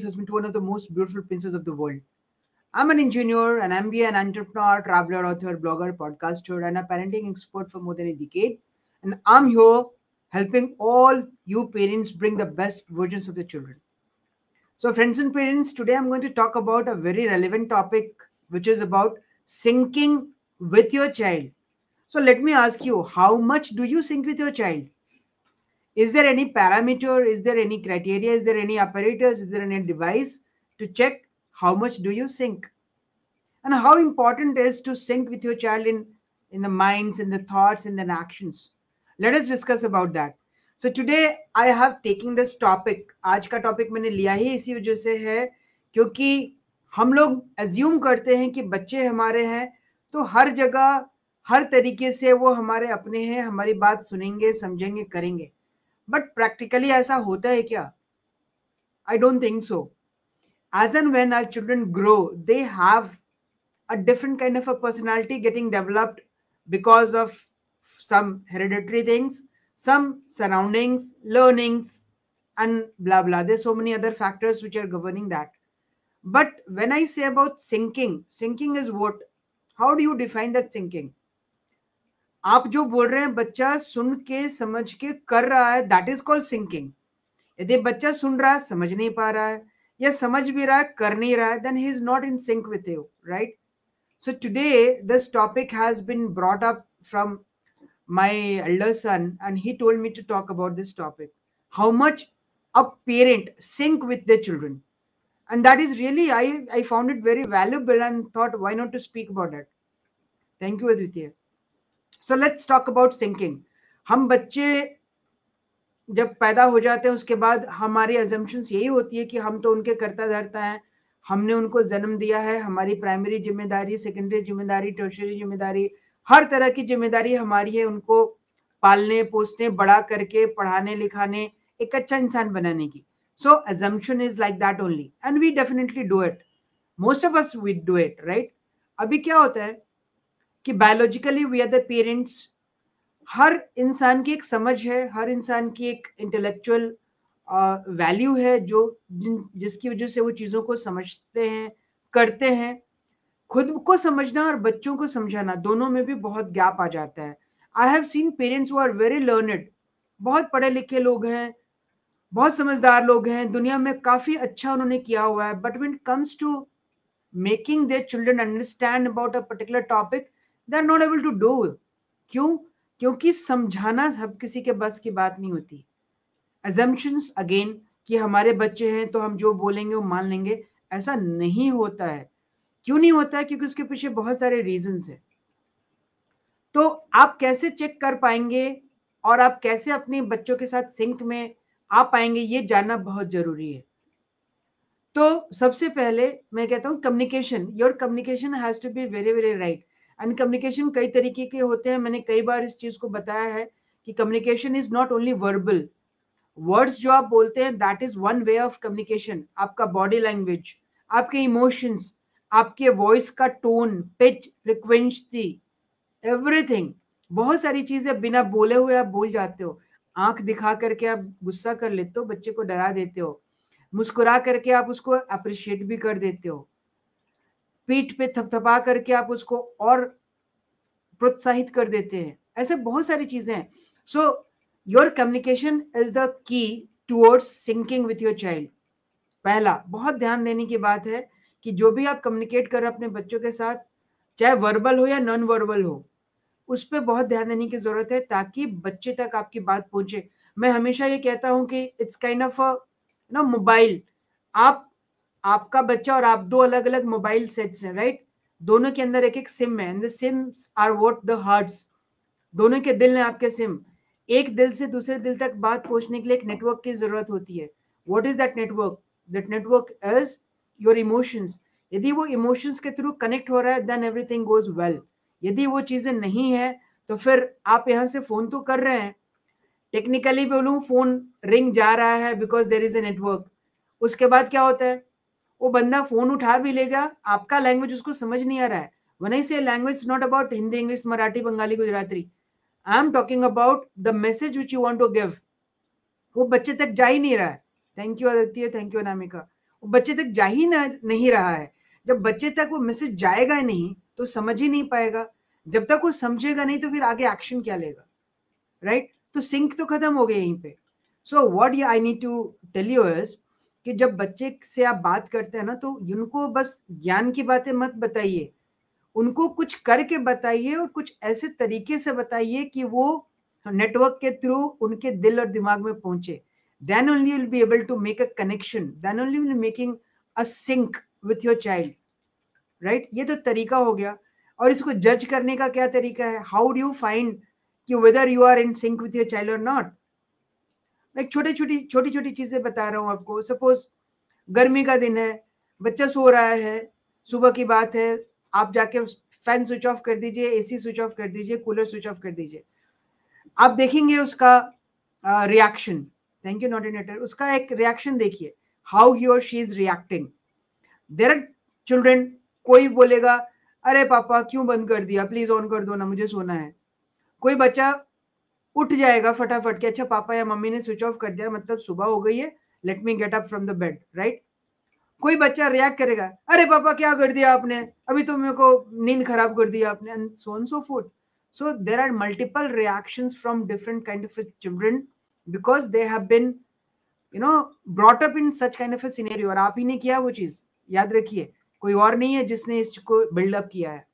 husband to one of the most beautiful princes of the world. I'm an engineer, an MBA, an entrepreneur, traveler, author, blogger, podcaster, and a parenting expert for more than a decade. And I'm here helping all you parents bring the best versions of your children. So, friends and parents, today I'm going to talk about a very relevant topic, which is about syncing with your child. So, let me ask you, how much do you sync with your child? Is there any parameter is there any criteria is there any apparatus is there any device to check how much do you sync and how important is to sync with your child in in the minds in the thoughts in the actions let us discuss about that so today i have taken this topic आज का topic मैंने लिया ही इसी वजह से है क्योंकि हम लोग एज्यूम करते हैं कि बच्चे हमारे हैं तो हर जगह हर तरीके से वो हमारे अपने हैं हमारी बात सुनेंगे समझेंगे करेंगे बट प्रैक्टिकली ऐसा होता है क्या I don't think so as and when our children grow they have a different kind of a personality getting developed because of some hereditary things some surroundings learnings and blah blah there's so many other factors which are governing that but when i say about syncing syncing is what how do you define that syncing आप जो बोल रहे हैं, बच्चा सुन के, समझ के कर रहा है दैट इज़ कॉल्ड सिंकिंग यदि बच्चा सुन रहा है, समझ नहीं पा रहा है, या समझ भी रहा है, कर नहीं रहा है then he is not in sync with you right so today this topic has been brought up from my elder son and he told me to talk about this topic how much a parent sync with the children and that is really I I found it very valuable and thought why not to speak about that thank you Advitiya so let's talk about syncing हम बच्चे जब पैदा हो जाते हैं, उसके बाद हमारी एजम्पन्स यही होती है कि हम तो उनके करता धरता है। हमने उनको जन्म दिया है, हमारी प्राइमरी ज़िम्मेदारी सेकेंडरी ज़िम्मेदारी टर्शरी ज़िम्मेदारी, हर तरह की ज़िम्मेदारी हमारी है उनको पालने, पोसने, बड़ा करके, पढ़ाने, लिखाने, एक अच्छा इंसान बनाने की। So assumption is like that only and we definitely do it most of us we do it right अभी क्या होता है? कि biologically we are the parents हर इंसान की एक समझ है, हर इंसान की एक इंटेलेक्चुअल वैल्यू है जो जिसकी वजह से वो चीज़ों को समझते हैं, करते हैं। खुद को समझना और बच्चों को समझाना दोनों में भी बहुत गैप आ जाता है। आई हैव सीन पेरेंट्स वो आर वेरी लर्नड बहुत पढ़े लिखे लोग हैं, बहुत समझदार लोग हैं, दुनिया में काफ़ी अच्छा उन्होंने किया हुआ है। But when comes to making their children understand about a particular topic they are not able to do क्यों? क्योंकि समझाना सब किसी के बस की बात नहीं होती। एजम्पन्स अगेन कि हमारे बच्चे हैं तो हम जो बोलेंगे, वो मान लेंगे। ऐसा नहीं होता है। क्यों नहीं होता है? क्योंकि उसके पीछे बहुत सारे रीजन है। तो आप कैसे चेक कर पाएँगे और आप कैसे अपने बच्चों के साथ सिंक में आ पाएँगे, ये जानना बहुत ज़रूरी है। तो सबसे पहले मैं कहता हूँ communication your communication has to be very very right and communication कई तरीके के होते हैं। मैंने कई बार इस चीज़ को बताया है कि communication is not only verbal words जो आप बोलते हैं that is one way of communication आपका बॉडी लैंग्वेज आपके इमोशंस आपके वॉइस का टोन पिच फ्रिक्वेंसी एवरीथिंग बहुत सारी चीज़ें बिना बोले हुए आप बोल जाते हो। आँख दिखा करके आप गुस्सा कर लेते हो, बच्चे को डरा देते हो। मुस्कुरा करके आप उसको अप्रिशिएट भी कर देते हो। पीठ पे थपथपा करके आप उसको और प्रोत्साहित कर देते हैं। ऐसे बहुत सारी चीज़ें हैं। So your communication is the key towards syncing with your child पहला, बहुत ध्यान देने की बात है कि जो भी आप कम्युनिकेट कर अपने बच्चों के साथ, चाहे वर्बल हो या नॉन वर्बल हो, उस पर बहुत ध्यान देने की ज़रूरत है ताकि बच्चे तक आपकी बात पहुँचे। मैं हमेशा ये कहता हूँ कि इट्स काइंड ऑफ़ ना मोबाइल आप आपका बच्चा और आप दो अलग अलग मोबाइल सेट्स हैं राइट दोनों के अंदर एक एक सिम है and the sims are what the hearts दोनों के दिल हैं आपके सिम। एक दिल से दूसरे दिल तक बात पहुँचने के लिए एक नेटवर्क की ज़रूरत होती है। What is that network that network is your emotions यदि वो इमोशंस के थ्रू कनेक्ट हो रहा है देन एवरीथिंग गोज वेल यदि वो चीज़ें नहीं है तो फिर आप यहाँ से फ़ोन तो कर रहे हैं। टेक्निकली बोलूँ फ़ोन रिंग जा रहा है because there is a network उसके बाद क्या होता है? वो बंदा फ़ोन उठा भी लेगा, आपका लैंग्वेज उसको समझ नहीं आ रहा है। When I say language not about Hindi English Marathi Bengali Gujarati I am talking about the message which you want to give वो बच्चे तक जा ही नहीं रहा है। Thank you Aditya thank you Anamika वो बच्चे तक जा ही नहीं रहा है। जब बच्चे तक वो मैसेज जाएगा ही नहीं तो समझ ही नहीं पाएगा। जब तक वो समझेगा नहीं तो फिर आगे एक्शन क्या लेगा? Right right? तो सिंक तो खत्म हो गया यहीं पे। So what I need to tell you is कि जब बच्चे से आप बात करते हैं ना तो उनको बस ज्ञान की बातें मत बताइए। उनको कुछ करके बताइए और कुछ ऐसे तरीके से बताइए कि वो नेटवर्क के थ्रू उनके दिल और दिमाग में पहुँचे। Then only will be able to make a connection then only will making a sync with your child right ये तो तरीका हो गया। और इसको जज करने का क्या तरीका है? हाउ डू यू फाइंड कि whether you are in sync with your child और नॉट लाइक छोटी छोटी छोटी छोटी चीज़ें बता रहा हूँ आपको। सपोज़ गर्मी का दिन है, बच्चा सो रहा है, सुबह की बात है, आप जाके फ़ैन स्विच ऑफ़ कर दीजिए एसी स्विच ऑफ़ कर दीजिए कूलर स्विच ऑफ़ कर दीजिए। आप देखेंगे उसका रिएक्शन थैंक यू नॉट नोटिनेटर उसका एक रिएक्शन देखिए हाउ ही और she is reacting there are children कोई बोलेगा, अरे पापा, क्यों बंद कर दिया? प्लीज़ ऑन कर दो ना, मुझे सोना है। कोई बच्चा उठ जाएगा फटाफट के अच्छा पापा या मम्मी ने स्विच ऑफ़ कर दिया मतलब सुबह हो गई है let me get up from the bed right कोई बच्चा रिएक्ट करेगा, अरे पापा, क्या कर दिया आपने? अभी तो मेरे को नींद खराब कर दिया आपने and so and so forth so, there are multiple reactions from different kind of children because they have been, you know, brought up in such kind of a scenario और आप ही ने किया वो चीज़? याद रखिए, कोई और नहीं है जिसने इसको बिल्डअप किया है।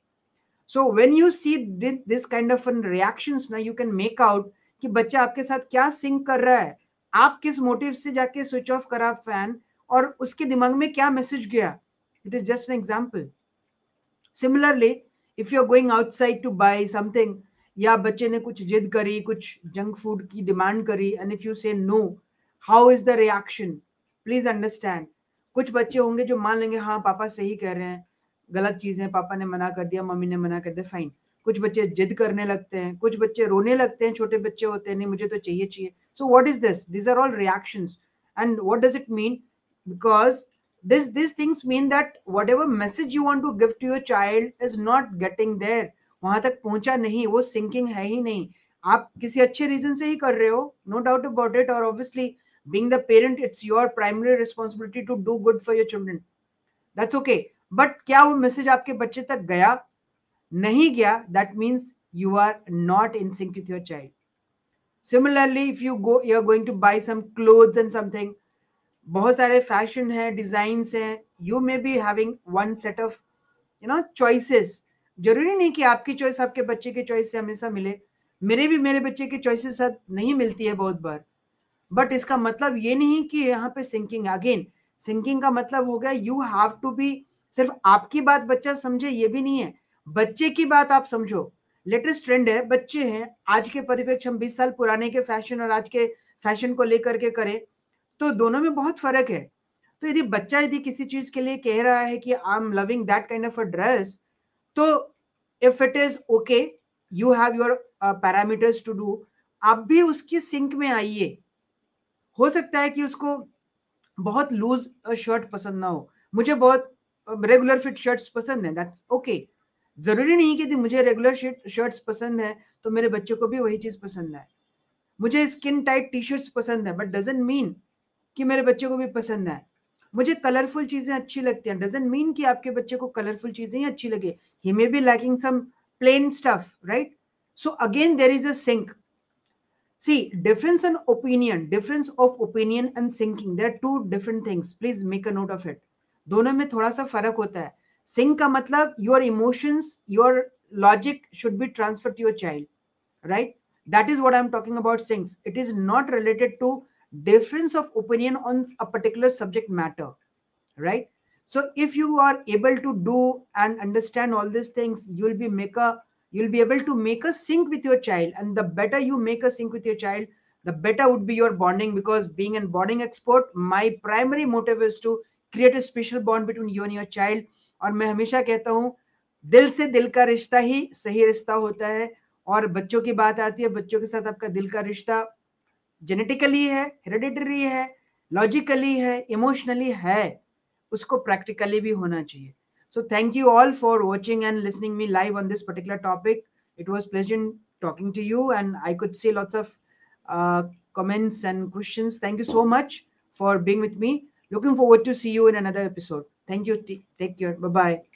So when you see this kind of reactions ना यू कैन मेक आउट कि बच्चा आपके साथ क्या सिंक कर रहा है। आप किस मोटिव से जाके स्विच ऑफ़ करा फ़ैन और उसके दिमाग में क्या मैसेज गया? It is just an example similarly if you are going outside to buy something या बच्चे ने कुछ जिद करी, कुछ जंक फ़ूड की डिमांड करी and if you say no how is the reaction please understand कुछ बच्चे होंगे जो मान लेंगे हाँ पापा सही कह रहे हैं। गलत चीज़ें है पापा ने मना कर दिया, मम्मी ने मना कर दिया फाइन कुछ बच्चे जिद करने लगते हैं, कुछ बच्चे रोने लगते हैं, छोटे बच्चे होते हैं, नहीं, मुझे तो चाहिए चाहिए। So what is this this are all reaction and what does it mean because this this things mean that whatever message you want to gift your child is not getting there वहाँ तक पहुँचा नहीं, वो sinking है ही नहीं। आप किसी अच्छे रीजन से ही कर रहे हो नो डाउट अबाउट इट और obviously being the parent it's your primary responsibility to do good for your children that's okay but क्या वो मैसेज आपके बच्चे तक गया? नहीं गया, that means you are not in sync with your similarly if you go you are going to buy some clothes and something, बहुत सारे फ़ैशन है डिज़ाइन है you may be having one set of you know choices ज़रूरी नहीं कि आपकी choice आपके बच्चे की चॉइस से हमेशा मिले। मेरे भी मेरे बच्चे की चॉइसेस साथ नहीं मिलती है बहुत बार। बट इसका मतलब ये नहीं कि यहाँ पे सिंकिंग अगेन सिंकिंग का मतलब हो गया यू हैव टू बी सिर्फ़ आपकी बात बच्चा समझे, ये भी नहीं है। बच्चे की बात आप समझो। लेटेस्ट ट्रेंड है, बच्चे हैं, आज के परिप्रेक्ष्य हम बीस साल पुराने के फ़ैशन और आज के फ़ैशन को लेकर के करें तो दोनों में बहुत फ़र्क है। तो यदि बच्चा यदि किसी चीज़ के लिए कह रहा है कि I am loving that kind of a dress तो if it is okay you have your parameters to do आप भी उसकी सिंक में आइए। हो सकता है कि उसको बहुत लूज शर्ट पसंद ना हो। मुझे बहुत रेगुलर फिट शर्ट्स पसंद है दैट्स ओके. ज़रूरी नहीं कि मुझे रेगुलर शर्ट्स पसंद है तो मेरे बच्चों को भी वही चीज़ पसंद है। मुझे स्किन टाइट टी शर्ट्स पसंद है बट डजेंट मीन कि मेरे बच्चे को भी पसंद है। मुझे कलरफुल चीज़ें अच्छी लगती हैं डजेंट मीन कि आपके बच्चे को कलरफुल चीज़ें ही अच्छी लगे। ही may be lacking some plain stuff right so again there is a sync see, difference in opinion, difference of opinion and there are two different things. Please make a note of it. दोनों में थोड़ा सा फर्क होता है sync का मतलब your emotions your logic should be transfer to your child right that is what I am talking about syncs it is not related to difference of opinion on a particular subject matter right so if you are able to do and understand all these things you'll be make a you'll be able to make a sync with your child and the better you make a sync with your child the better would be your bonding because being an bonding expert my primary motive is to create a special bond between you and your child और मैं हमेशा कहता हूँ, दिल से दिल का रिश्ता ही सही रिश्ता होता है। और बच्चों की बात आती है, बच्चों के साथ आपका दिल का रिश्ता जेनेटिकली है हेरिडिटरी है लॉजिकली है इमोशनली है, उसको प्रैक्टिकली भी होना चाहिए। So thank you all for watching and listening me live on this particular topic it was pleasure talking to you and I could see lots of comments and question thank you so much for being with me Looking forward to see you in another episode. Thank you. Take care. Bye bye.